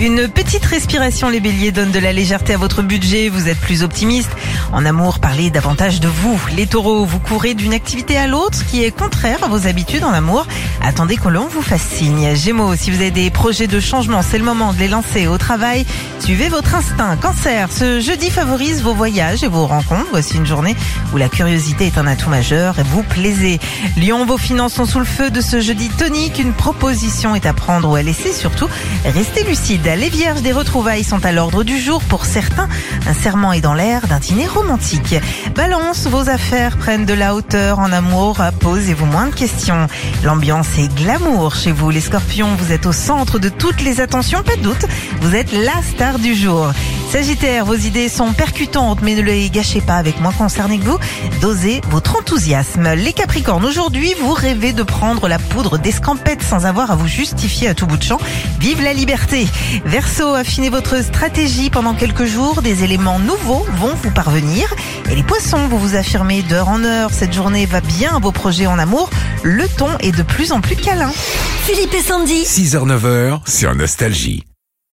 Une petite respiration, les béliers, donne de la légèreté à votre budget, vous êtes plus optimiste. En amour, parlez davantage de vous. Les taureaux, vous courez d'une activité à l'autre qui est contraire à vos habitudes en amour. Attendez que l'on vous fasse signe. Gémeaux, si vous avez des projets de changement, c'est le moment de les lancer au travail. Suivez votre instinct. Cancer, ce jeudi favorise vos voyages et vos rencontres. Voici une journée où la curiosité est un atout majeur et vous plaisez. Lion, vos finances sont sous le feu de ce jeudi tonique. Une proposition est à prendre ou à laisser. Surtout, restez lucide. Les vierges des retrouvailles sont à l'ordre du jour. Pour certains, un serment est dans l'air d'un dîner romantique. Balance, vos affaires prennent de la hauteur en amour. Posez-vous moins de questions. L'ambiance est glamour chez vous. Les scorpions, vous êtes au centre de toutes les attentions. Pas de doute, vous êtes la star du jour. Sagittaire, vos idées sont percutantes, mais ne les gâchez pas avec moins concerné que vous. Dosez votre enthousiasme. Les Capricornes, aujourd'hui, vous rêvez de prendre la poudre d'escampette sans avoir à vous justifier à tout bout de champ. Vive la liberté. Verseau, affinez votre stratégie pendant quelques jours. Des éléments nouveaux vont vous parvenir. Et les Poissons, vous vous affirmez d'heure en heure. Cette journée va bien à vos projets en amour. Le ton est de plus en plus câlin. Philippe et Sandy. 6h-9h sur Nostalgie.